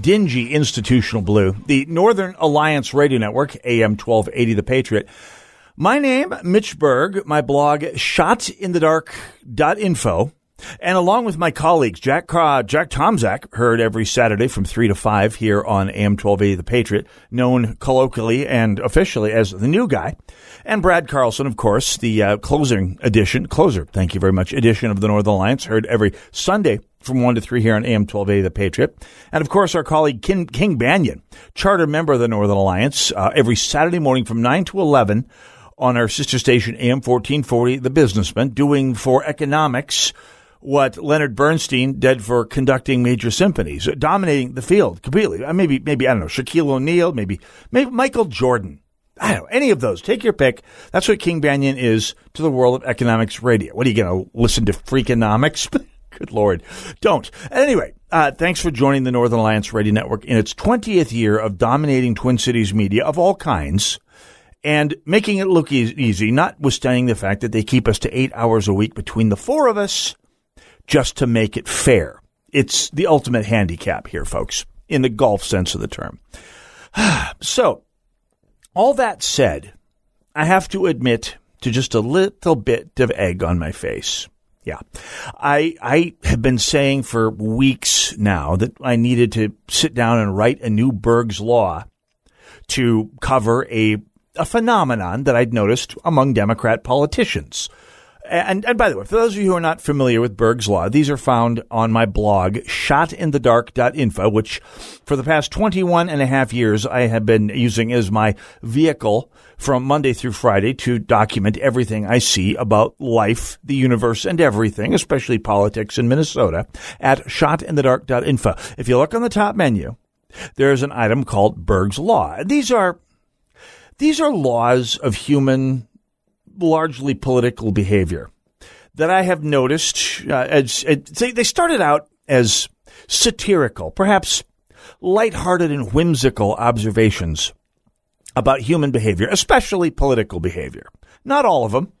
dingy institutional blue. The Northern Alliance Radio Network, AM 1280 The Patriot. My name, Mitch Berg, my blog, shotinthedark.info. And along with my colleagues, Jack uh, Jack Tomczak, heard every Saturday from 3 to 5 here on AM 1280 The Patriot, known colloquially and officially as the new guy. And Brad Carlson, of course, the uh, closing edition, closer, thank you very much, edition of the Northern Alliance, heard every Sunday from 1 to 3 here on AM 1280 The Patriot. And of course, our colleague King, King Banaian, charter member of the Northern Alliance, uh, every Saturday morning from 9 to 11 on our sister station AM 1440 The Businessman, doing for economics what Leonard Bernstein did for conducting major symphonies, dominating the field completely. Uh, maybe, maybe, I don't know, Shaquille O'Neal, maybe, maybe Michael Jordan. I don't know, any of those. Take your pick. That's what King Banaian is to the world of economics radio. What are you going to listen to Freakonomics? Good Lord. Don't. Anyway, uh, thanks for joining the Northern Alliance Radio Network in its 20th year of dominating Twin Cities media of all kinds and making it look e- easy, notwithstanding the fact that they keep us to eight hours a week between the four of us just to make it fair. It's the ultimate handicap here, folks, in the golf sense of the term. so, all that said, I have to admit to just a little bit of egg on my face. Yeah. I, I have been saying for weeks now that I needed to sit down and write a new Berg's Law to cover a, a phenomenon that I'd noticed among Democrat politicians. And, and by the way, for those of you who are not familiar with Berg's Law, these are found on my blog, shotinthedark.info, which for the past 21 and a half years I have been using as my vehicle from Monday through Friday to document everything I see about life, the universe, and everything, especially politics in Minnesota at shotinthedark.info. If you look on the top menu, there's an item called Berg's Law. These are, these are laws of human largely political behavior that I have noticed. Uh, as, as, they started out as satirical, perhaps lighthearted and whimsical observations about human behavior, especially political behavior. Not all of them.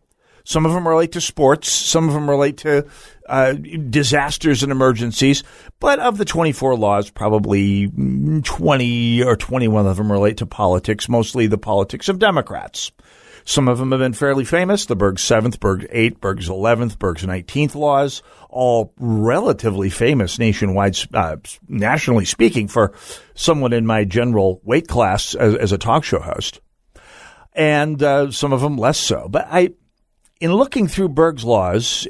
Some of them relate to sports. Some of them relate to uh, disasters and emergencies. But of the 24 laws, probably 20 or 21 of them relate to politics, mostly the politics of Democrats. Some of them have been fairly famous. The Berg's 7th, Berg's 8th, Berg's 11th, Berg's 19th laws, all relatively famous nationwide, uh, nationally speaking, for someone in my general weight class as, as a talk show host. And uh, some of them less so. But I, in looking through Berg's laws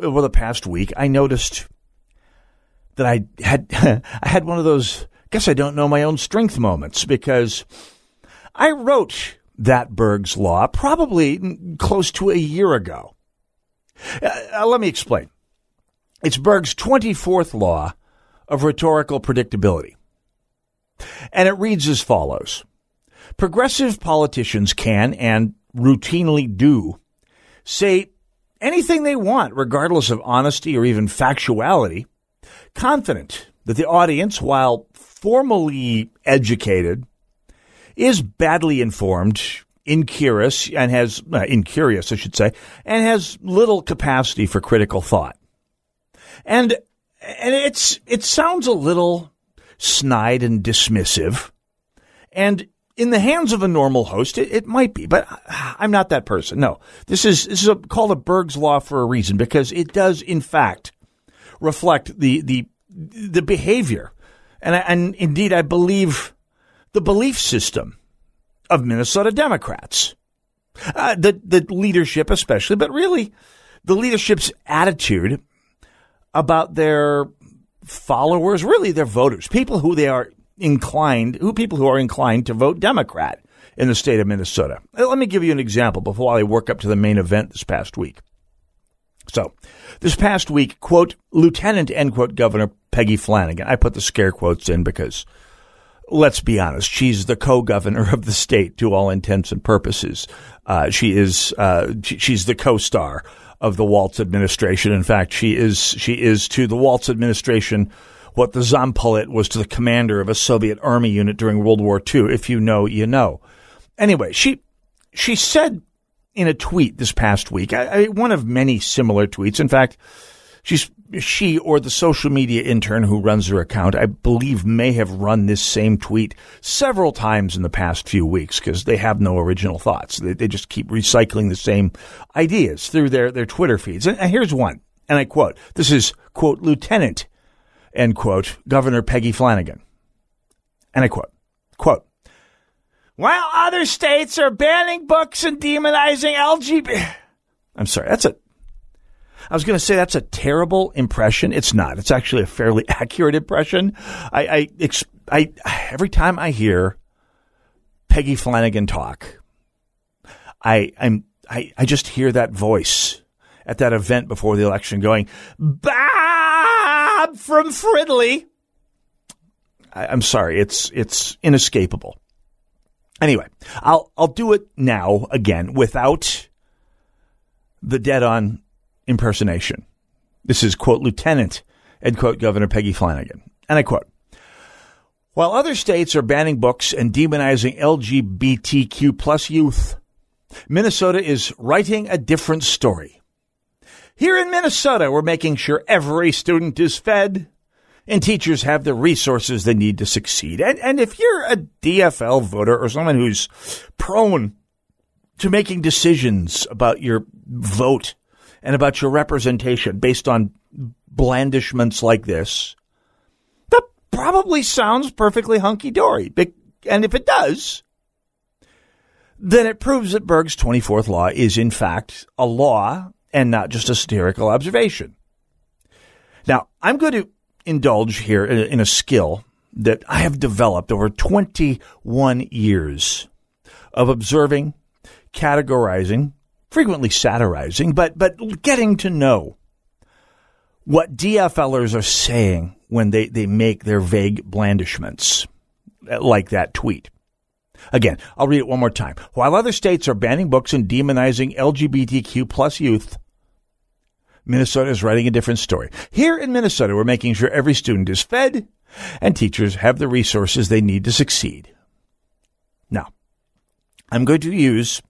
over the past week, I noticed that I had I had one of those guess I don't know my own strength moments because I wrote that Berg's law probably close to a year ago. Uh, uh, let me explain. It's Berg's 24th law of rhetorical predictability. And it reads as follows. Progressive politicians can and routinely do say anything they want, regardless of honesty or even factuality, confident that the audience, while formally educated, is badly informed, incurious, and has, uh, incurious, I should say, and has little capacity for critical thought. And, and it's, it sounds a little snide and dismissive. And in the hands of a normal host, it, it, might be, but I'm not that person. No, this is this is a, called a Berg's law for a reason because it does, in fact, reflect the the the behavior, and and indeed, I believe the belief system of Minnesota Democrats. Uh, the the leadership, especially, but really, the leadership's attitude about their followers, really their voters, people who they are inclined, who people who are inclined to vote Democrat in the state of Minnesota. Uh, let me give you an example before I work up to the main event this past week. So, this past week, quote, Lieutenant, end quote, Governor Peggy Flanagan. I put the scare quotes in because let's be honest, she's the co-governor of the state to all intents and purposes. Uh, she is uh, she's the co-star of the Walz administration. In fact, she is she is to the Walz administration what the Zampolit was to the commander of a Soviet army unit during World War II. If you know, you know. Anyway, she she said in a tweet this past week, I, I, one of many similar tweets. In fact, she's she or the social media intern who runs her account, I believe, may have run this same tweet several times in the past few weeks because they have no original thoughts. They, they, just keep recycling the same ideas through their, their Twitter feeds. And here's one, and I quote, this is, quote, Lieutenant, end quote, Governor Peggy Flanagan. And I quote, quote, while other states are banning books and demonizing LGBT. I'm sorry, that's a I was going to say that's a terrible impression. It's not. It's actually a fairly accurate impression. I, I, I, every time I hear Peggy Flanagan talk, I, I'm, I, I just hear that voice at that event before the election going, Bob from Fridley. I, I'm sorry. It's, it's inescapable. Anyway, I'll, I'll do it now again without the dead on impersonation. This is, quote, Lieutenant, end quote, Governor Peggy Flanagan. And I quote, while other states are banning books and demonizing LGBTQ plus youth, Minnesota is writing a different story. Here in Minnesota, we're making sure every student is fed and teachers have the resources they need to succeed. And, and if you're a DFL voter or someone who's prone to making decisions about your vote and about your representation based on blandishments like this, that probably sounds perfectly hunky dory. And if it does, then it proves that Berg's 24th law is, in fact, a law and not just a satirical observation. Now, I'm going to indulge here in a skill that I have developed over 21 years of observing, categorizing, frequently satirizing, but, but getting to know what DFLers are saying when they, they make their vague blandishments, uh, like that tweet. Again, I'll read it one more time. While other states are banning books and demonizing LGBTQ plus youth, Minnesota is writing a different story. Here in Minnesota, we're making sure every student is fed and teachers have the resources they need to succeed. Now, I'm going to use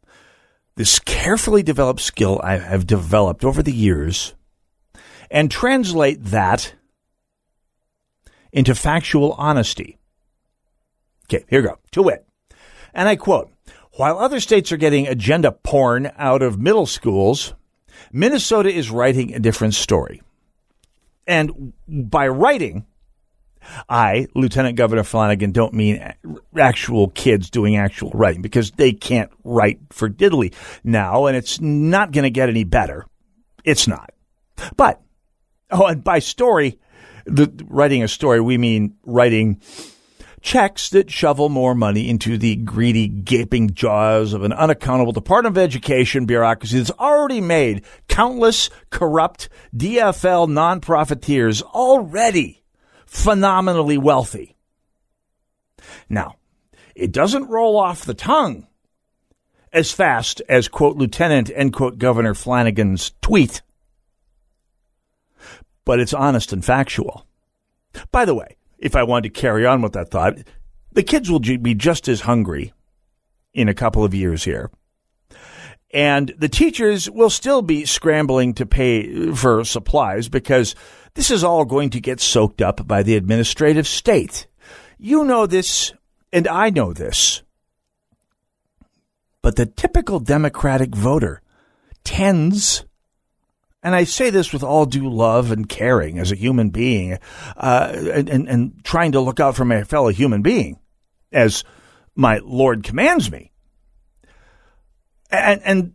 this carefully developed skill I have developed over the years and translate that into factual honesty. Okay, here we go. To wit. And I quote, while other states are getting agenda porn out of middle schools, Minnesota is writing a different story. And by writing, I, Lieutenant Governor Flanagan, don't mean actual kids doing actual writing because they can't write for diddly now, and it's not going to get any better. It's not. But, oh, and by story, the writing a story, we mean writing checks that shovel more money into the greedy, gaping jaws of an unaccountable Department of Education bureaucracy that's already made countless corrupt DFL non-profiteers already phenomenally wealthy. Now, it doesn't roll off the tongue as fast as, quote, Lieutenant, end quote, Governor Flanagan's tweet, but it's honest and factual. By the way, if I wanted to carry on with that thought, the kids will be just as hungry in a couple of years here. And the teachers will still be scrambling to pay for supplies because this is all going to get soaked up by the administrative state. You know this, and I know this. But the typical Democratic voter tends, and I say this with all due love and caring as a human being, uh, and, and, and trying to look out for my fellow human being, as my Lord commands me. And, and,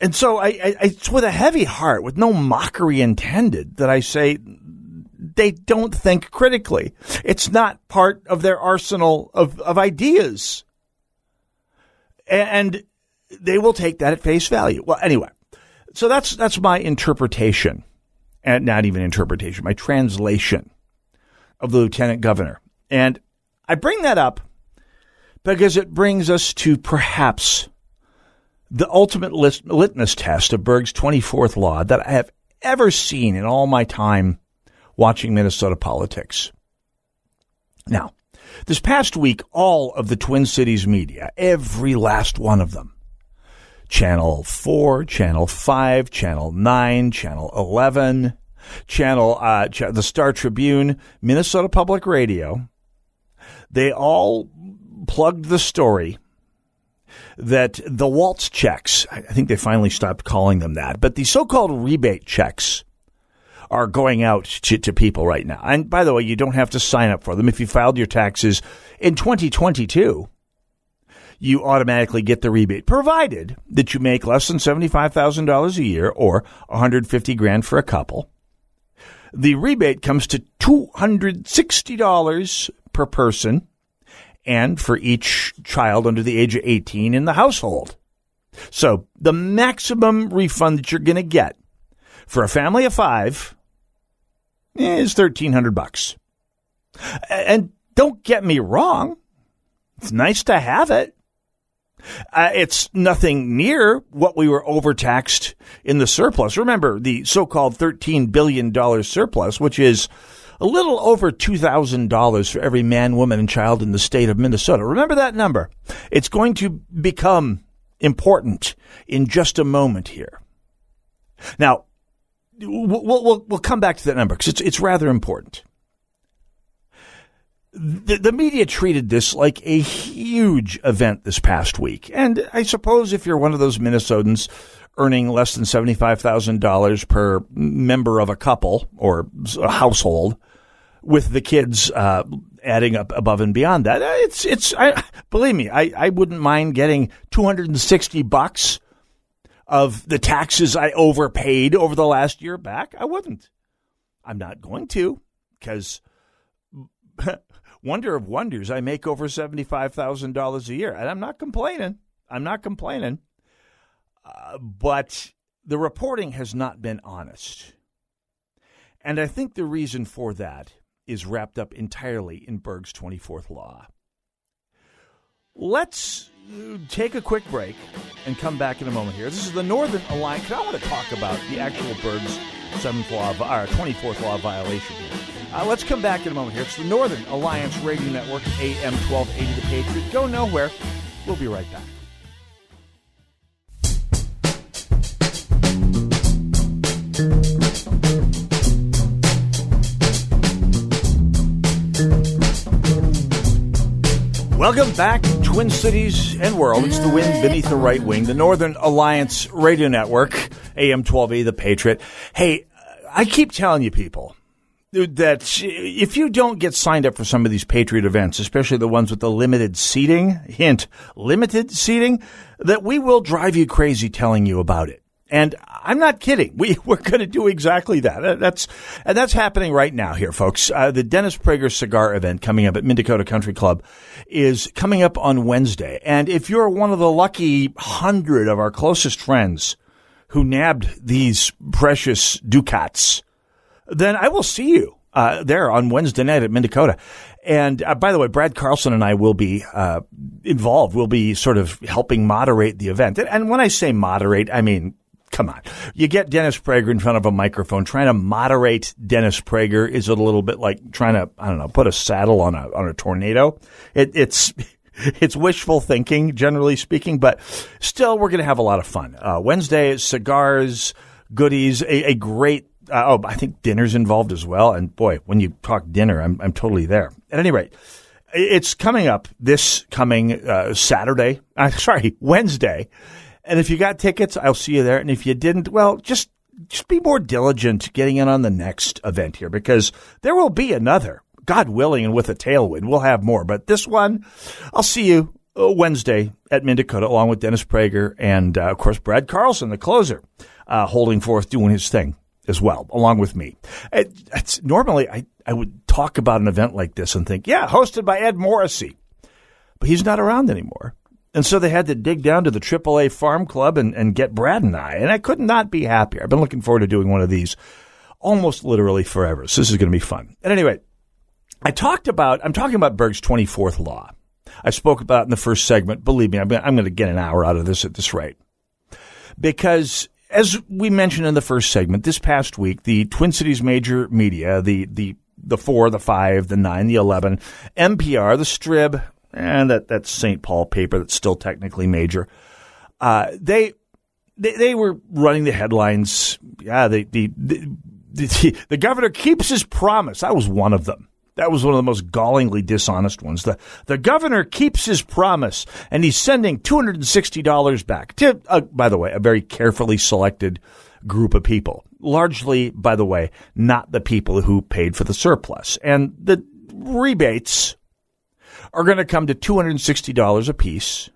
and so I, I, it's with a heavy heart, with no mockery intended, that I say they don't think critically. It's not part of their arsenal of, of ideas. And they will take that at face value. Well, anyway, so that's, that's my interpretation and not even interpretation, my translation of the lieutenant governor. And I bring that up because it brings us to perhaps the ultimate litmus test of Berg's 24th law that I have ever seen in all my time watching Minnesota politics. Now, this past week, all of the Twin Cities media, every last one of them, Channel 4, Channel 5, Channel 9, Channel 11, Channel, uh, the Star Tribune, Minnesota Public Radio, they all plugged the story that the Walz checks, I think they finally stopped calling them that, but the so-called rebate checks are going out to, to people right now. And by the way, you don't have to sign up for them. If you filed your taxes in 2022, you automatically get the rebate, provided that you make less than $75,000 a year or 150 grand for a couple. The rebate comes to $260 per person and for each child under the age of 18 in the household. So the maximum refund that you're going to get for a family of five is 1300 bucks. And don't get me wrong. It's nice to have it. Uh, it's nothing near what we were overtaxed in the surplus. Remember the so-called $13 billion surplus, which is a little over $2,000 for every man, woman, and child in the state of Minnesota. Remember that number. It's going to become important in just a moment here. Now, we'll, we'll, we'll come back to that number because it's, it's rather important. The, the media treated this like a huge event this past week. And I suppose if you're one of those Minnesotans earning less than $75,000 per member of a couple or a household, with the kids uh, adding up above and beyond that. Uh, it's it's I, believe me, I, I wouldn't mind getting 260 bucks of the taxes I overpaid over the last year back. I wouldn't. I'm not going to because wonder of wonders, I make over $75,000 a year and I'm not complaining. I'm not complaining. Uh, but the reporting has not been honest. And I think the reason for that is wrapped up entirely in Berg's 24th law. Let's take a quick break and come back in a moment here. This is the Northern Alliance. I want to talk about the actual Berg's seventh law, or 24th law violation here. Uh, let's come back in a moment here. It's the Northern Alliance Radio Network, AM 1280 The Patriot. Go nowhere. We'll be right back. Welcome back, Twin Cities and World. It's the wind beneath the right wing, the Northern Alliance Radio Network, AM 12A, The Patriot. Hey, I keep telling you people that if you don't get signed up for some of these Patriot events, especially the ones with the limited seating, hint, limited seating, that we will drive you crazy telling you about it. And I'm not kidding. We, we're going to do exactly that. That's, and that's happening right now here, folks. Uh, the Dennis Prager cigar event coming up at Mendakota Country Club is coming up on Wednesday. And if you're one of the lucky hundred of our closest friends who nabbed these precious ducats, then I will see you. Uh, there on Wednesday night at Mendakota. And uh, by the way, Brad Carlson and I will be uh, involved. We'll be sort of helping moderate the event. And when I say moderate, I mean come on. You get Dennis Prager in front of a microphone. Trying to moderate Dennis Prager is a little bit like trying to, I don't know, put a saddle on a, on a tornado. It, it's, it's wishful thinking, generally speaking, but still, we're going to have a lot of fun. Uh, Wednesday, cigars, goodies, a, a great, uh, oh, I think dinner's involved as well. And boy, when you talk dinner, I'm, I'm totally there. At any rate, it's coming up this coming uh, Saturday. Uh, sorry, Wednesday and if you got tickets, I'll see you there. And if you didn't, well, just just be more diligent getting in on the next event here because there will be another God willing, and with a tailwind, we'll have more. But this one, I'll see you uh, Wednesday at Mendakota, along with Dennis Prager and, uh, of course, Brad Carlson, the closer, uh, holding forth, doing his thing as well, along with me. It, it's, normally, I, I would talk about an event like this and think, yeah, hosted by Ed Morrissey. But he's not around anymore. And so they had to dig down to the AAA Farm Club and, and get Brad and I. And I could not be happier. I've been looking forward to doing one of these almost literally forever. So this is going to be fun. At any rate, I talked about, I'm talking about Berg's 24th law. I spoke about in the first segment. Believe me, I'm, I'm going to get an hour out of this at this rate. Because as we mentioned in the first segment, this past week, the Twin Cities major media, the, the, the four, the five, the nine, the 11, NPR, the Strib, and that, that St. Paul paper that's still technically major, uh, they, they, they were running the headlines. Yeah, the, the, the, the, governor keeps his promise. I was one of them. That was one of the most gallingly dishonest ones. The, the governor keeps his promise and he's sending $260 back to, uh, by the way, a very carefully selected group of people. Largely, by the way, not the people who paid for the surplus. And the rebates are going to come to $260 a piece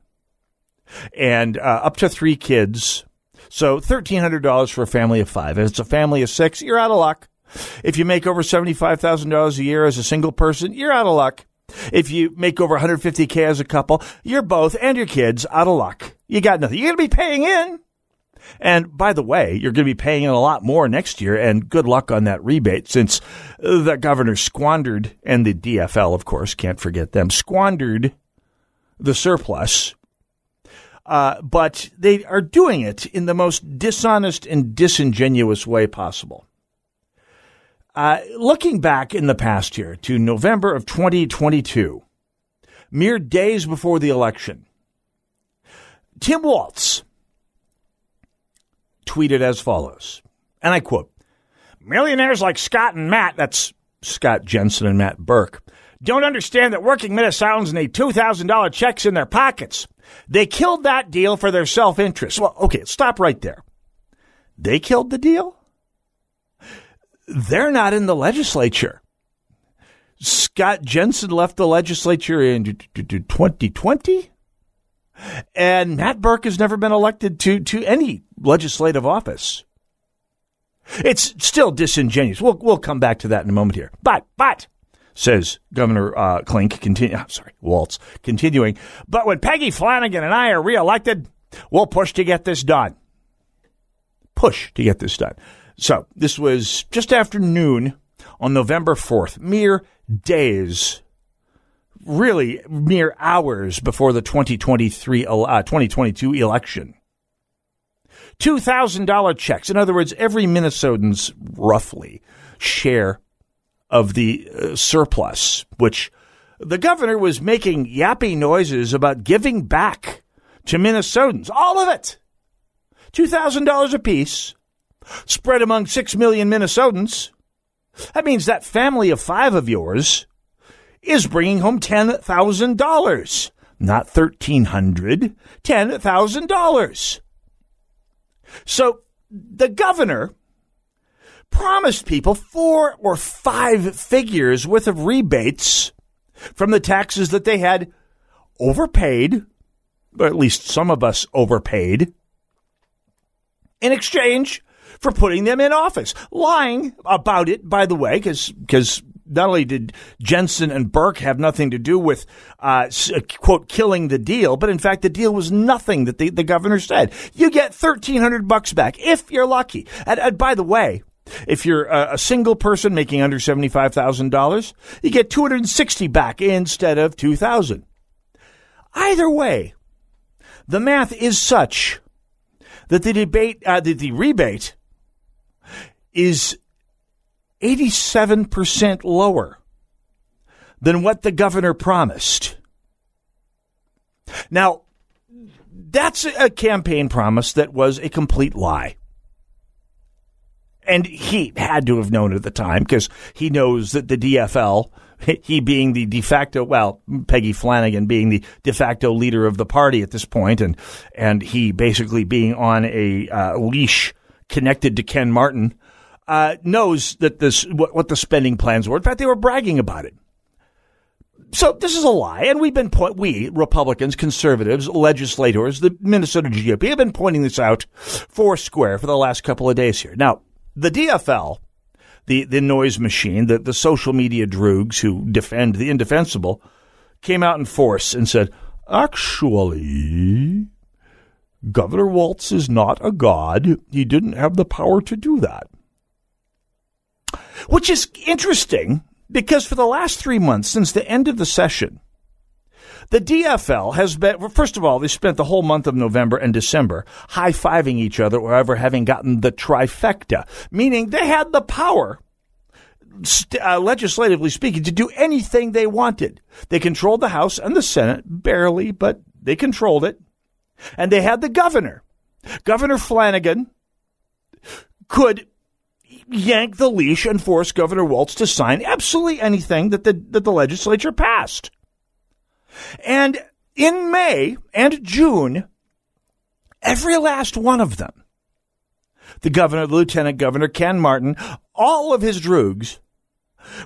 and uh, up to three kids. So $1,300 for a family of five. If it's a family of six, you're out of luck. If you make over $75,000 a year as a single person, you're out of luck. If you make over 150K as a couple, you're both and your kids out of luck. You got nothing. You're going to be paying in. And by the way, you're going to be paying in a lot more next year, and good luck on that rebate since the governor squandered, and the DFL, of course, can't forget them, squandered the surplus. Uh, but they are doing it in the most dishonest and disingenuous way possible. Uh, looking back in the past year to November of 2022, mere days before the election, Tim Walz tweeted as follows, and I quote, Millionaires like Scott and Matt, that's Scott Jensen and Matt Birk, don't understand that working Minnesotans need $2,000 checks in their pockets. They killed that deal for their self interest. Well, okay, stop right there. They killed the deal? they're not in the legislature. Scott Jensen left the legislature in 2020, and Matt Birk has never been elected to, to any legislative office. It's still disingenuous. We'll, we'll come back to that in a moment here. But, but, says Governor uh, Klink, continue, sorry, Walz, continuing, but when Peggy Flanagan and I are reelected, we'll push to get this done. Push to get this done. So this was just after noon on November 4th, mere days, really mere hours before the 2023, uh, 2022 election. $2,000 checks. In other words, every Minnesotan's roughly share of the uh, surplus, which the governor was making yappy noises about giving back to Minnesotans. All of it. $2,000 apiece spread among six million Minnesotans. That means that family of five of yours is bringing home $10,000. Not $1,300, $10,000. So the governor promised people four or five figures worth of rebates from the taxes that they had overpaid, or at least some of us overpaid, in exchange for putting them in office. Lying about it, by the way, because not only did Jensen and Birk have nothing to do with, uh, uh, quote, killing the deal, but in fact, the deal was nothing that the, the governor said. You get 1300 bucks back if you're lucky. And, and by the way, if you're a, single person making under $75,000, you get 260 back instead of 2000 Either way, the math is such that the debate, uh, that the rebate is 87% lower than what the governor promised. Now, that's a campaign promise that was a complete lie. And he had to have known at the time because he knows that the DFL, he being the de facto, well, Peggy Flanagan being the de facto leader of the party at this point, and and he basically being on a uh, leash connected to Ken Martin, uh, knows that this what, what, the spending plans were. In fact, they were bragging about it. so this is a lie, and we've been point we Republicans, conservatives, legislators, the Minnesota GOP have been pointing this out four square for the last couple of days here. Now, the DFL, the the noise machine, the the social media droogs who defend the indefensible, came out in force and said, actually, Governor Walz is not a god. He didn't have the power to do that. Which is interesting because for the last three months, since the end of the session, the DFL has been, well, first of all, they spent the whole month of November and December high fiving each other over having gotten the trifecta, meaning they had the power, uh, legislatively speaking, to do anything they wanted. They controlled the House and the Senate, barely, but they controlled it. And they had the governor. Governor Flanagan could yank the leash and force Governor Walz to sign absolutely anything that the, that the legislature passed. And in May and June, every last one of them, the governor, the lieutenant governor, Ken Martin, all of his droogs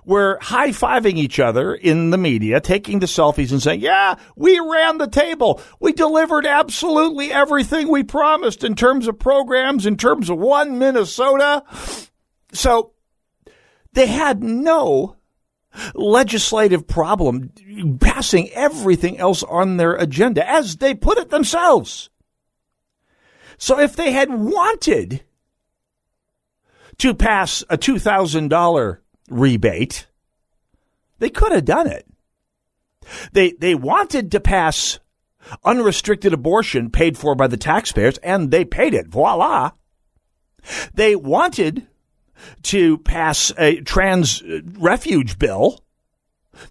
were high fiving each other in the media, taking the selfies and saying, Yeah, we ran the table. We delivered absolutely everything we promised in terms of programs, in terms of one Minnesota. So they had no legislative problem passing everything else on their agenda, as they put it themselves. So if they had wanted to pass a $2,000 rebate, they could have done it. They, they wanted to pass unrestricted abortion paid for by the taxpayers, and they paid it. Voila. They wanted to pass a trans refuge bill,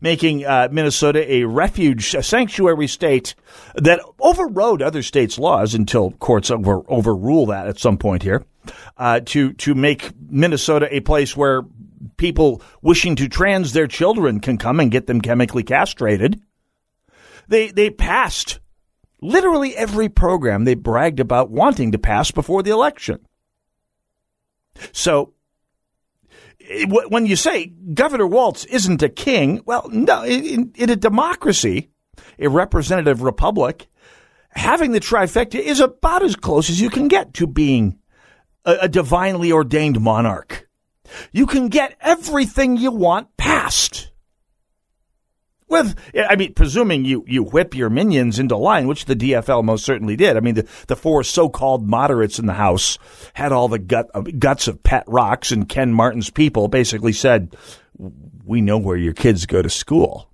making uh, Minnesota a refuge, a sanctuary state that overrode other states' laws until courts over, overrule that at some point here, uh, to to make Minnesota a place where people wishing to trans their children can come and get them chemically castrated. They they passed literally every program they bragged about wanting to pass before the election. So Eh, when you say Governor Walz isn't a king, well, no, in, in, a democracy, a representative republic, having the trifecta is about as close as you can get to being a, a divinely ordained monarch. You can get everything you want passed. With, I mean, presuming you, you whip your minions into line, which the DFL most certainly did. I mean, the, the four so-called moderates in the House had all the gut, uh, guts of Pat Rocks and Ken Martin's people basically said, we know where your kids go to school.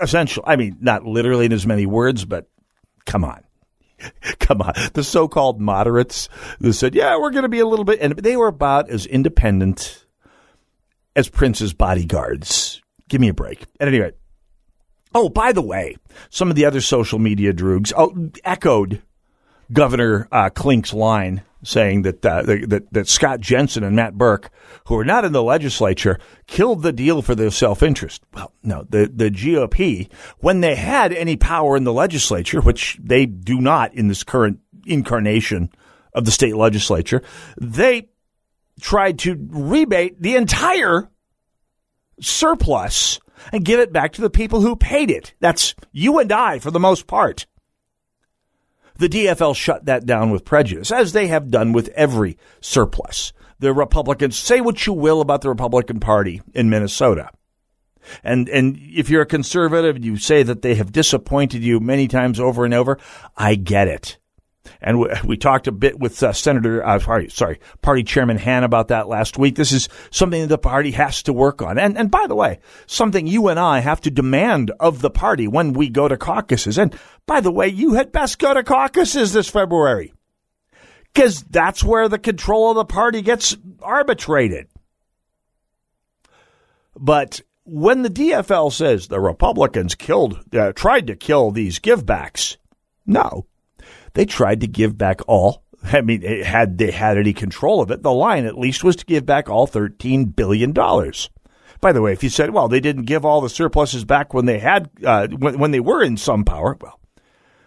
Essentially, I mean, not literally in as many words, but come on. Come on. The so called moderates that said, yeah, we're going to be a little bit, and they were about as independent as Prince's bodyguards. Give me a break. At any rate, Oh, by the way, some of the other social media droogs oh, echoed Governor uh, Klink's line saying that, uh, that that Scott Jensen and Matt Birk, who are not in the legislature, killed the deal for their self interest. Well, no, the the GOP, when they had any power in the legislature, which they do not in this current incarnation of the state legislature, they tried to rebate the entire surplus and give it back to the people who paid it. That's you and I for the most part. The DFL shut that down with prejudice, as they have done with every surplus. The Republicans say what you will about the Republican Party in Minnesota. And and if you're a conservative, and you say that they have disappointed you many times over and over. I get it. And we, we talked a bit with uh, Senator, uh, sorry, sorry, Party Chairman Hann about that last week. This is something the party has to work on. And, and by the way, something you and I have to demand of the party when we go to caucuses. And by the way, you had best go to caucuses this February because that's where the control of the party gets arbitrated. But when the DFL says the Republicans killed, uh, tried to kill these givebacks, no, they tried to give back all. I mean, had they had any control of it, the line at least was to give back all $13 billion. By the way, if you said, well, they didn't give all the surpluses back when they had, uh, when, when they were in some power, well,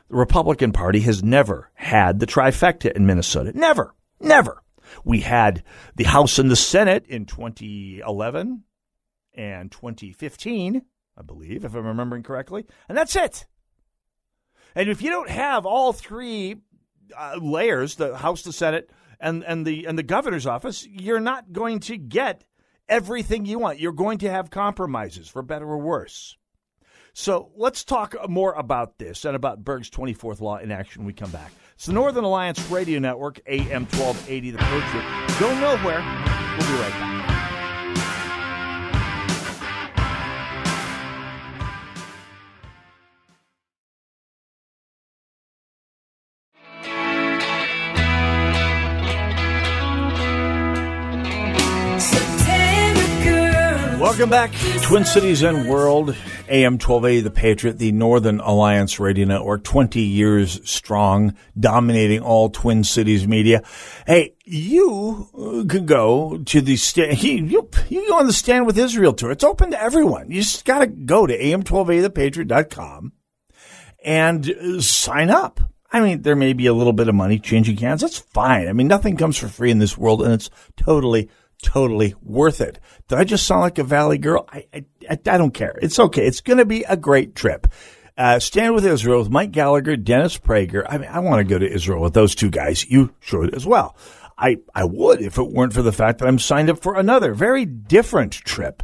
the Republican Party has never had the trifecta in Minnesota. Never. Never. We had the House and the Senate in 2011 and 2015. I believe, if I'm remembering correctly. And that's it. And if you don't have all three uh, layers, the House, the Senate, and, and the and the governor's office, you're not going to get everything you want. You're going to have compromises, for better or worse. So let's talk more about this and about Berg's 24th law in action when we come back. It's the Northern Alliance Radio Network, AM 1280, The Patriot. Go nowhere. We'll be right back. Welcome back, Twin Cities and World, AM 1280, The Patriot, the Northern Alliance Radio Network, 20 years strong, dominating all Twin Cities media. Hey, you uh, can go to the stand, you, you, go on the Stand with Israel tour. It's open to everyone. You just got to go to am1280thepatriot.com and uh, sign up. I mean, there may be a little bit of money changing hands. That's fine. I mean, nothing comes for free in this world, and it's totally totally worth it. Did I just sound like a Valley girl? I, I, I don't care. It's okay. It's going to be a great trip. Uh, Stand with Israel with Mike Gallagher, Dennis Prager. I mean, I want to go to Israel with those two guys. You should as well. I, I would if it weren't for the fact that I'm signed up for another very different trip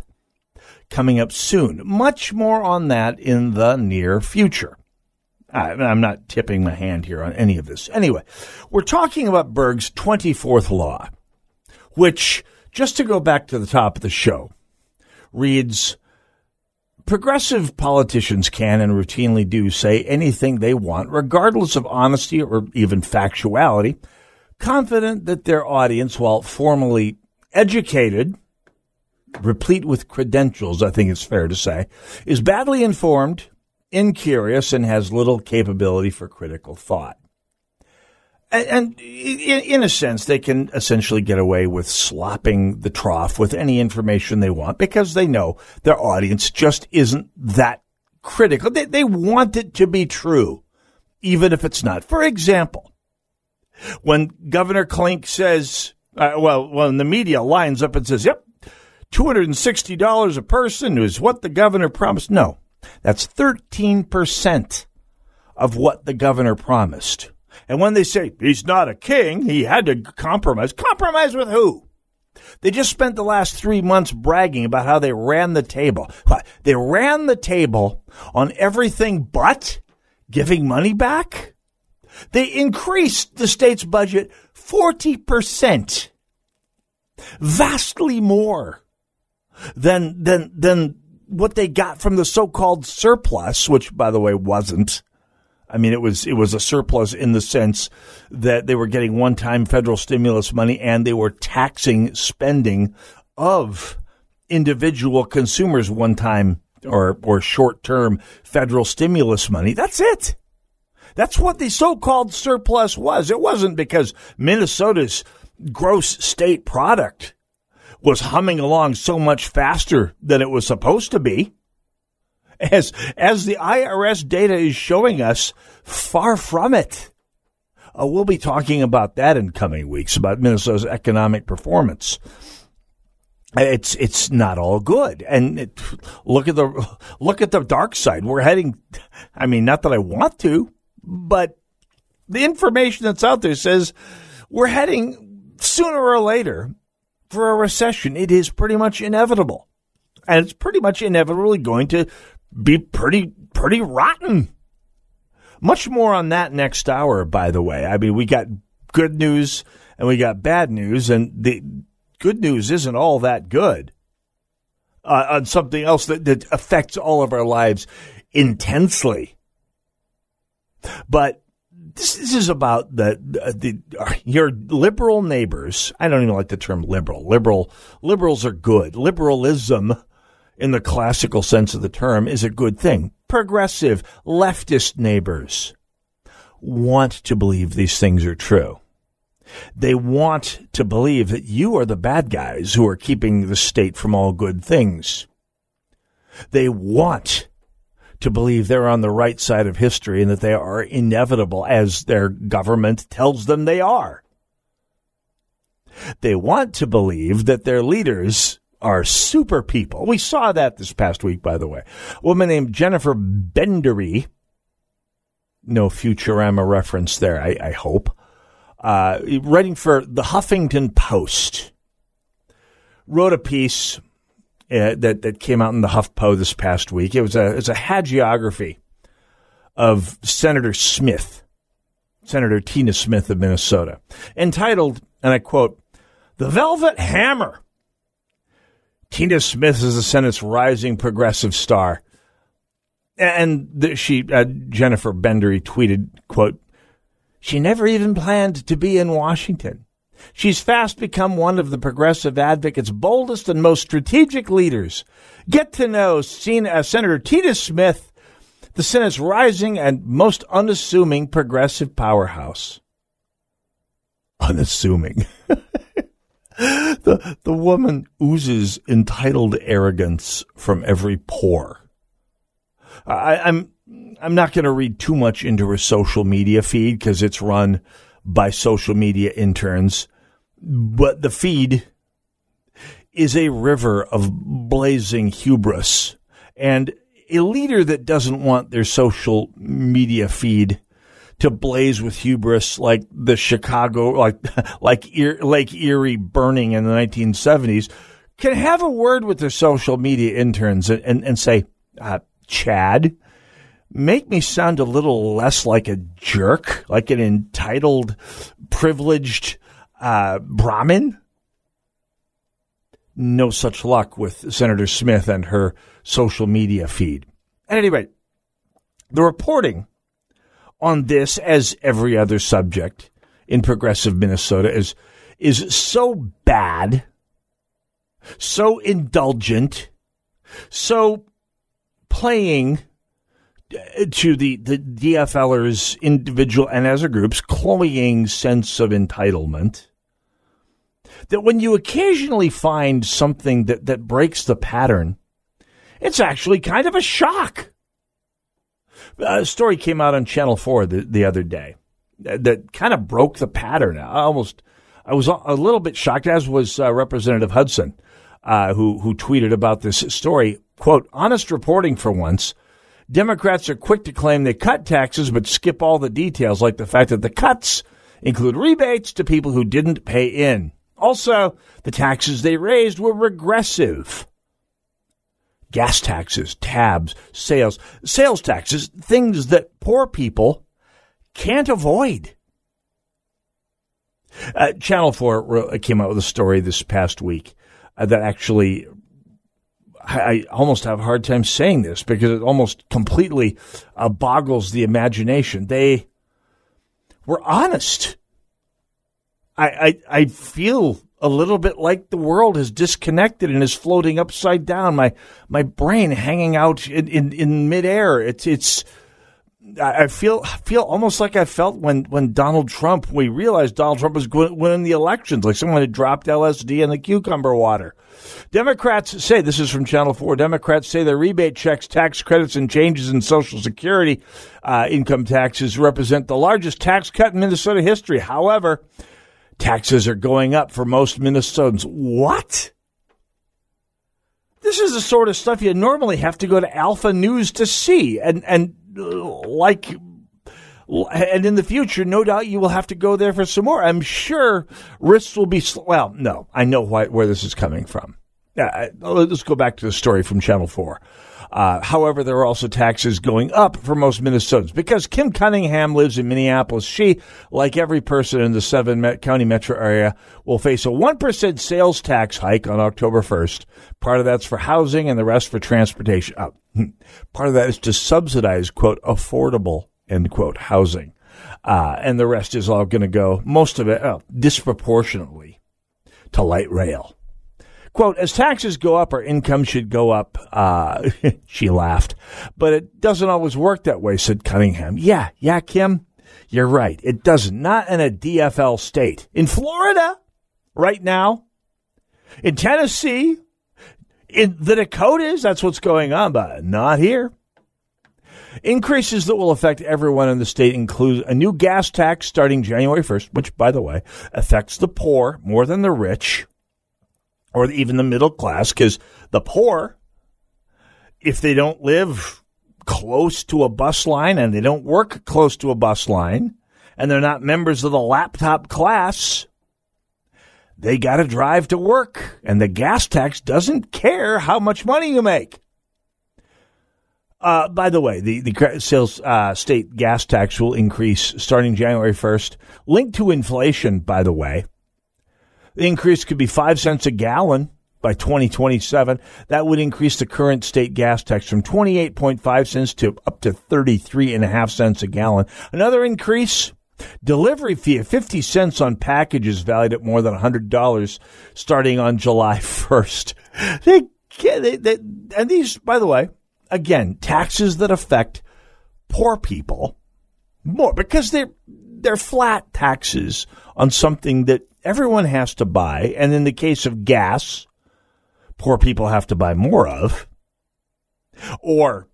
coming up soon. Much more on that in the near future. I, I'm not tipping my hand here on any of this. Anyway, we're talking about Berg's 24th law, which just to go back to the top of the show, reads Progressive politicians can and routinely do say anything they want, regardless of honesty or even factuality, confident that their audience, while formally educated, replete with credentials, I think it's fair to say, is badly informed, incurious, and has little capability for critical thought. And, in, a sense, they can essentially get away with slopping the trough with any information they want because they know their audience just isn't that critical. They, they want it to be true, even if it's not. For example, when Governor Klink says, uh, well, when the media lines up and says, yep, $260 a person is what the governor promised. No, that's 13% of what the governor promised. And when they say he's not a king, he had to compromise. Compromise with who? They just spent the last three months bragging about how they ran the table. They ran the table on everything but giving money back. They increased the state's budget 40%. Vastly more than, than, than what they got from the so-called surplus, which by the way wasn't. I mean, it was it was a surplus in the sense that they were getting one-time federal stimulus money and they were taxing spending of individual consumers one-time or or short-term federal stimulus money. That's it. That's what the so-called surplus was. It wasn't because Minnesota's gross state product was humming along so much faster than it was supposed to be as as the IRS data is showing us, far from it. Uh, we'll be talking about that in coming weeks about Minnesota's economic performance. It's it's not all good, and it, look at the look at the dark side. We're heading. I mean, not that I want to, but the information that's out there says we're heading sooner or later for a recession. It is pretty much inevitable, and it's pretty much inevitably going to be pretty pretty rotten. Much more on that next hour, by the way. I mean, we got good news and we got bad news, and the good news isn't all that good. Uh, on something else that, that affects all of our lives intensely. But this, this is about the, the, the your liberal neighbors. I don't even like the term liberal. Liberal liberals are good. Liberalism in the classical sense of the term, is a good thing. Progressive, leftist neighbors want to believe these things are true. They want to believe that you are the bad guys who are keeping the state from all good things. They want to believe they're on the right side of history and that they are inevitable as their government tells them they are. They want to believe that their leaders are super people. We saw that this past week, by the way. A woman named Jennifer Bendery. No Futurama reference there, I, I hope. Uh, writing for the Huffington Post. Wrote a piece uh, that, that came out in the HuffPo this past week. It was a, it was a hagiography of Senator Smith, Senator Tina Smith of Minnesota, entitled, and I quote, The Velvet Hammer. Tina Smith is the Senate's rising progressive star. And the, she, uh, Jennifer Bendery tweeted, quote, she never even planned to be in Washington. She's fast become one of the progressive advocates' boldest and most strategic leaders. Get to know uh, Senator Tina Smith the Senate's rising and most unassuming progressive powerhouse. Unassuming. the the woman oozes entitled arrogance from every pore. I, I'm I'm not going to read too much into her social media feed because it's run by social media interns, but the feed is a river of blazing hubris and a leader that doesn't want their social media feed to blaze with hubris like the Chicago, like like Lake Erie burning in the 1970s, can have a word with their social media interns and, and, and say, uh, Chad, make me sound a little less like a jerk, like an entitled, privileged uh, Brahmin. No such luck with Senator Smith and her social media feed. At any rate, the reporting on this, as every other subject in progressive Minnesota, is is so bad, so indulgent, so playing uh, to the, the DFLers individual and as a group's cloying sense of entitlement that when you occasionally find something that, that breaks the pattern, it's actually kind of a shock. A story came out on Channel 4 the, the other day that, kind of broke the pattern. I almost, I was a little bit shocked, as was uh, Representative Hudson, uh, who, who tweeted about this story. Quote, honest reporting for once. Democrats are quick to claim they cut taxes, but skip all the details, like the fact that the cuts include rebates to people who didn't pay in. Also, the taxes they raised were regressive gas taxes, tabs, sales, sales taxes, things that poor people can't avoid. Uh, Channel 4 came out with a story this past week uh, that actually, I, I, almost have a hard time saying this because it almost completely uh, boggles the imagination. They were honest. I, I, I feel a little bit like the world is disconnected and is floating upside down. My my brain hanging out in, in, in midair. It's it's. I feel feel almost like I felt when, when Donald Trump. We realized Donald Trump was winning the elections, like someone had dropped LSD in the cucumber water. Democrats say this is from Channel Four. Democrats say their rebate checks, tax credits, and changes in Social Security uh, income taxes represent the largest tax cut in Minnesota history. However, Taxes are going up for most Minnesotans. What? This is the sort of stuff you normally have to go to Alpha News to see. And, and like, and in the future, no doubt you will have to go there for some more. I'm sure risks will be, well, no, I know why, where this is coming from. Uh, let's go back to the story from Channel 4. Uh, however, there are also taxes going up for most Minnesotans because Kim Cunningham lives in Minneapolis. She, like every person in the seven county metro area, will face a 1% sales tax hike on October 1st. Part of that's for housing and the rest for transportation. Uh, part of that is to subsidize, quote, affordable, end quote, housing. Uh, and the rest is all going to go, most of it, uh, disproportionately to light rail. Quote, as taxes go up, our income should go up. Uh, she laughed. But it doesn't always work that way, said Cunningham. Yeah, yeah, Kim, you're right. It doesn't. Not in a DFL state. In Florida, right now, in Tennessee, in the Dakotas, that's what's going on, but not here. Increases that will affect everyone in the state include a new gas tax starting January 1st, which, by the way, affects the poor more than the rich or even the middle class, because the poor, if they don't live close to a bus line and they don't work close to a bus line and they're not members of the laptop class, they got to drive to work. And the gas tax doesn't care how much money you make. Uh, by the way, the, the sales uh, state gas tax will increase starting January 1st, linked to inflation, by the way. The increase could be five cents a gallon by 2027. That would increase the current state gas tax from 28.5 cents to up to 33.5 cents a gallon. Another increase Delivery fee of 50 cents on packages valued at more than $100 starting on July 1st. They, they, they, and these, by the way, again, taxes that affect poor people more because they're, they're flat taxes on something that everyone has to buy. And in the case of gas, poor people have to buy more of. Or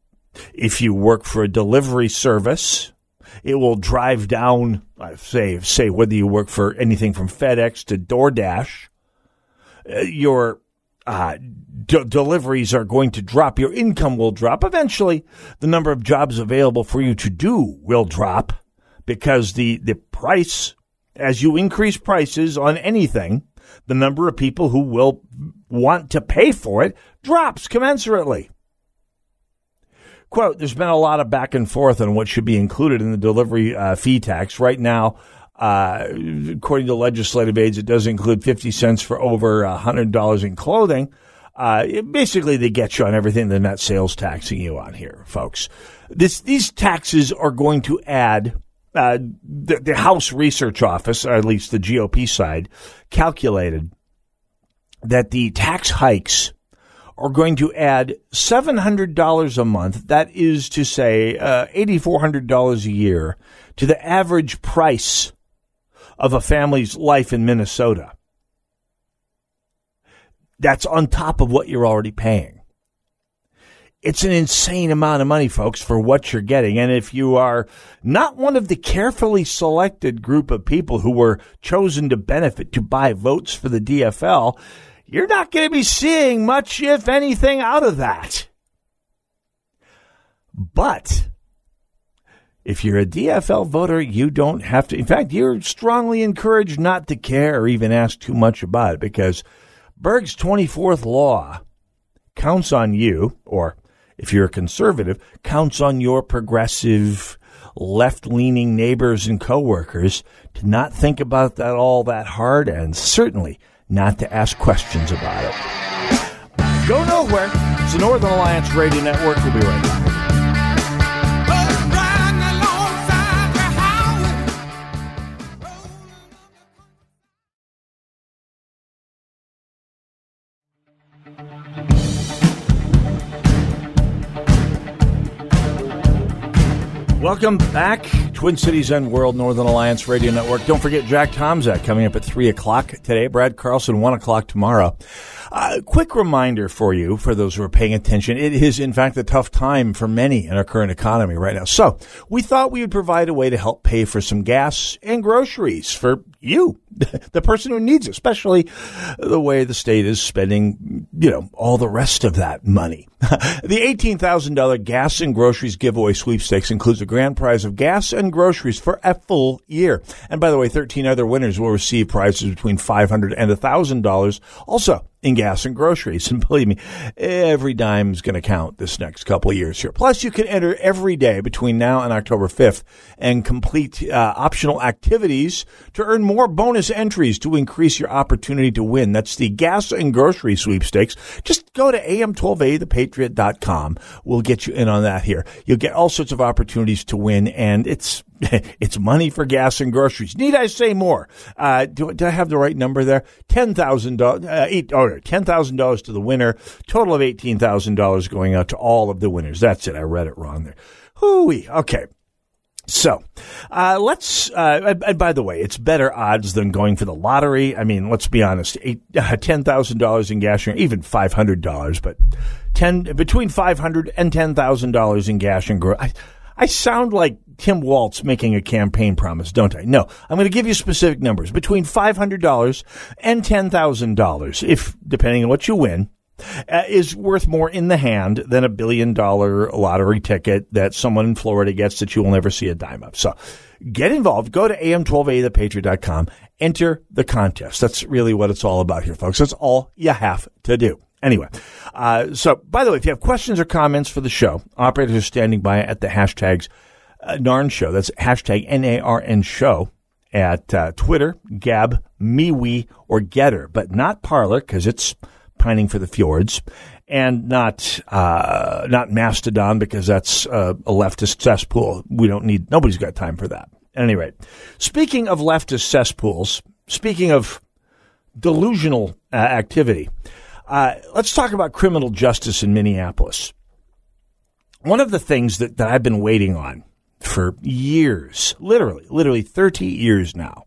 if you work for a delivery service, it will drive down, say, say whether you work for anything from FedEx to DoorDash, uh, your uh, d- deliveries are going to drop. Your income will drop. Eventually, the number of jobs available for you to do will drop because the, the price, as you increase prices on anything, the number of people who will want to pay for it drops commensurately. Quote, there's been a lot of back and forth on what should be included in the delivery uh, fee tax. Right now, uh, according to legislative aides, it does include 50 cents for over $100 in clothing. Uh, it, basically, they get you on everything they're not sales taxing you on here, folks. This, these taxes are going to add uh, the, the, House Research Office, at least the GOP side, calculated that the tax hikes are going to add $700 a month. That is to say, uh, $8,400 a year to the average price of a family's life in Minnesota. That's on top of what you're already paying. It's an insane amount of money, folks, for what you're getting. And if you are not one of the carefully selected group of people who were chosen to benefit to buy votes for the DFL, you're not going to be seeing much, if anything, out of that. But if you're a DFL voter, you don't have to. In fact, you're strongly encouraged not to care or even ask too much about it because Berg's 24th law counts on you, or if you're a conservative, counts on your progressive, left leaning neighbors and coworkers to not think about that all that hard and certainly not to ask questions about it. Go nowhere. It's the Northern Alliance Radio Network. We'll be right back. Welcome back, Twin Cities and World Northern Alliance Radio Network. Don't forget Jack Tomczak coming up at 3 o'clock today, Brad Carlson, 1 o'clock tomorrow. Uh, quick reminder for you, for those who are paying attention, it is in fact a tough time for many in our current economy right now. So we thought we would provide a way to help pay for some gas and groceries for you, the person who needs it, especially the way the state is spending, you know, all the rest of that money. the $18,000 gas and groceries giveaway sweepstakes includes a grand prize of gas and groceries for a full year. And by the way, 13 other winners will receive prizes between 500 and $1,000 also in gas and groceries. And believe me, every dime is going to count this next couple of years here. Plus, you can enter every day between now and October 5th and complete uh, optional activities to earn more bonus entries to increase your opportunity to win. That's the gas and grocery sweepstakes. Just go to am1280thepatriot.com. We'll get you in on that here. You'll get all sorts of opportunities to win, and it's it's money for gas and groceries. Need I say more? Uh, do, I have the right number there? Ten thousand dollars. Uh, oh, ten thousand dollars to the winner. Total of eighteen thousand dollars going out to all of the winners. That's it. I read it wrong there. Hooey. Okay. So, uh, let's, uh, and by the way, it's better odds than going for the lottery. I mean, let's be honest, eight, uh, $10,000 in gas, and even $500, but 10, between $500 and $10,000 in gas and grow. I, I sound like Tim Walz making a campaign promise, don't I? No, I'm going to give you specific numbers between $500 and $10,000 if, depending on what you win, uh, is worth more in the hand than a billion dollar lottery ticket that someone in Florida gets that you will never see a dime of. So get involved. Go to am1280thepatriot.com. Enter the contest. That's really what it's all about here, folks. That's all you have to do. Anyway, uh, so by the way, if you have questions or comments for the show, operators are standing by at the hashtags uh, NARN show. That's hashtag N A R N show at uh, Twitter, Gab, MeWe, or Gettr, but not Parler because it's pining for the fjords, and not uh, not Mastodon because that's uh, a leftist cesspool. We don't need. Nobody's got time for that. At any rate, speaking of leftist cesspools, speaking of delusional uh, activity, uh, let's talk about criminal justice in Minneapolis. One of the things that, that I've been waiting on for years, literally, literally 30 years now,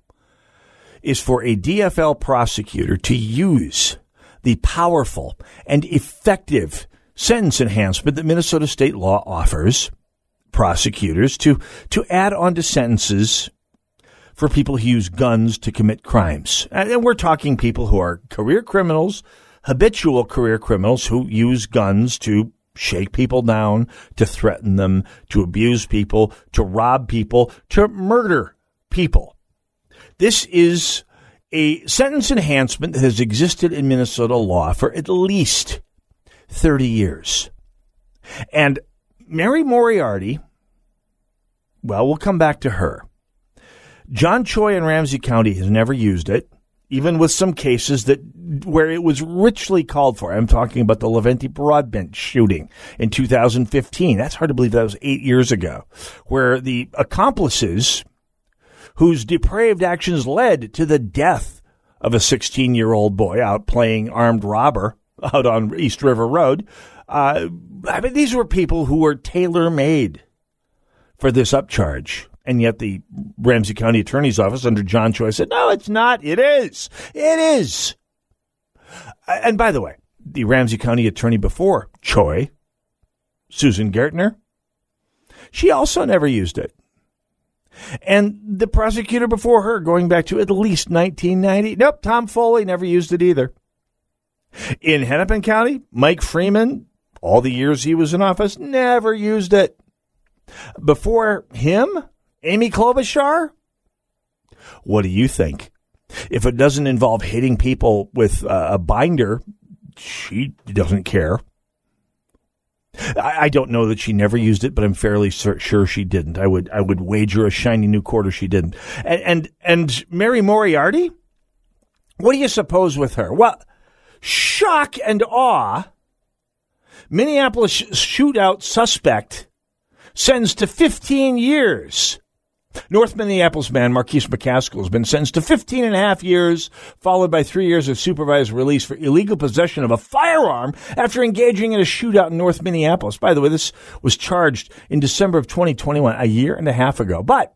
is for a DFL prosecutor to use the powerful and effective sentence enhancement that Minnesota state law offers prosecutors to, to add on to sentences for people who use guns to commit crimes. And we're talking people who are career criminals, habitual career criminals who use guns to shake people down, to threaten them, to abuse people, to rob people, to murder people. This is a sentence enhancement that has existed in Minnesota law for at least 30 years. And Mary Moriarty, well, we'll come back to her. John Choi in Ramsey County has never used it, even with some cases that where it was richly called for. I'm talking about the Leventi Broadbent shooting in 2015. That's hard to believe that was eight years ago, where the accomplices whose depraved actions led to the death of a 16 year old boy out playing armed robber out on East River Road. Uh, I mean, these were people who were tailor made for this upcharge. And yet the Ramsey County Attorney's Office under John Choi said, no, it's not. It is. It is. And by the way, the Ramsey County Attorney before Choi, Susan Gaertner, she also never used it. And the prosecutor before her, going back to at least 1990, nope, Tom Foley never used it either. In Hennepin County, Mike Freeman, all the years he was in office, never used it. Before him, Amy Klobuchar? What do you think? If it doesn't involve hitting people with uh, a binder, she doesn't care. I, I, don't know that she never used it, but I'm fairly sure she didn't. I would I would wager a shiny new quarter she didn't. And and, and Mary Moriarty, what do you suppose with her? Well, shock and awe. Minneapolis shootout suspect sentenced to 15 years North Minneapolis man Marquise McCaskill has been sentenced to 15 and a half years, followed by three years of supervised release for illegal possession of a firearm after engaging in a shootout in North Minneapolis. By the way, this was charged in December of 2021, a year and a half ago. But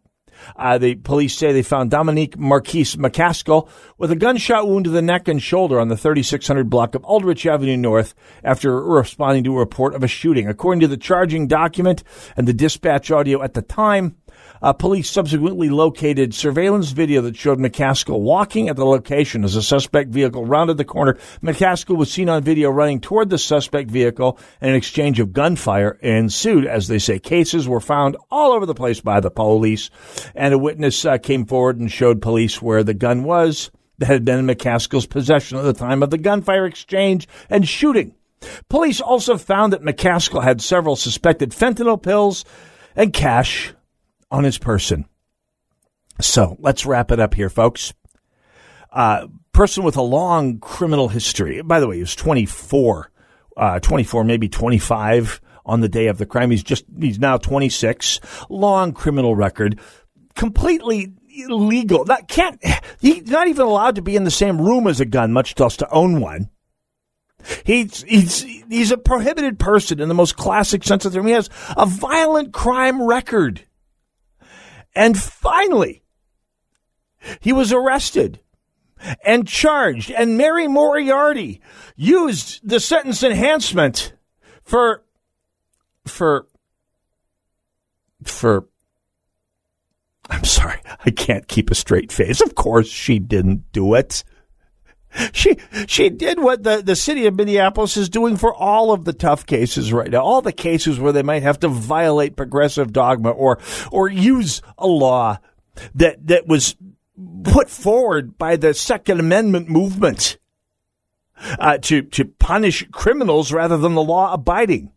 uh, the police say they found Dominique Marquise McCaskill with a gunshot wound to the neck and shoulder on the 3600 block of Aldrich Avenue North after responding to a report of a shooting. According to the charging document and the dispatch audio at the time, uh, police subsequently located surveillance video that showed McCaskill walking at the location as a suspect vehicle rounded the corner. McCaskill was seen on video running toward the suspect vehicle, and an exchange of gunfire ensued. As they say, cases were found all over the place by the police, and a witness uh, came forward and showed police where the gun was that had been in McCaskill's possession at the time of the gunfire exchange and shooting. Police also found that McCaskill had several suspected fentanyl pills and cash on his person. So let's wrap it up here, folks. Uh, person with a long criminal history. By the way, he was 24, uh, 24, maybe 25 on the day of the crime. He's just, he's now 26. Long criminal record. Completely illegal. That can't, he's not even allowed to be in the same room as a gun, much less to own one. He's, he's, he's a prohibited person in the most classic sense of the term. He has a violent crime record. And finally, he was arrested and charged. And Mary Moriarty used the sentence enhancement for, for for. I'm sorry, I can't keep a straight face. Of course, she didn't do it. She she did what the, the city of Minneapolis is doing for all of the tough cases right now, all the cases where they might have to violate progressive dogma or or use a law that that was put forward by the Second Amendment movement uh, to to punish criminals rather than the law abiding.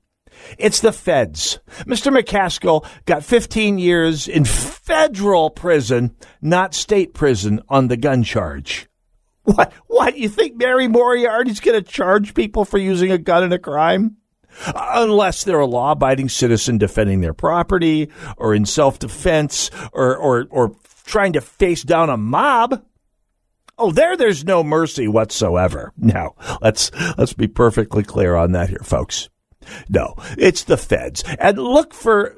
It's the feds. Mr. McCaskill got 15 years in federal prison, not state prison, on the gun charge. What? What? You think Mary Moriarty's going to charge people for using a gun in a crime? Unless they're a law abiding citizen defending their property or in self defense or, or, or trying to face down a mob. Oh, there, there's no mercy whatsoever. Now, let's, let's be perfectly clear on that here, folks. No, it's the feds. And look for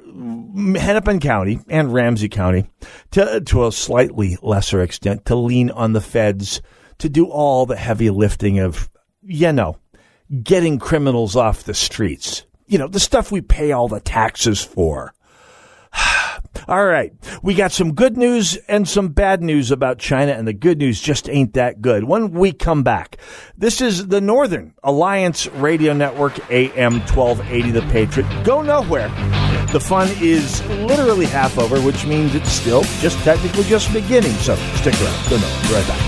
Hennepin County and Ramsey County to, to a slightly lesser extent to lean on the feds to do all the heavy lifting of, you know, getting criminals off the streets. You know, the stuff we pay all the taxes for. All right. We got some good news and some bad news about China, and the good news just ain't that good. When we come back, this is the Northern Alliance Radio Network, AM 1280, The Patriot. Go nowhere. The fun is literally half over, which means it's still just technically just beginning. So stick around. Go nowhere. Be right back.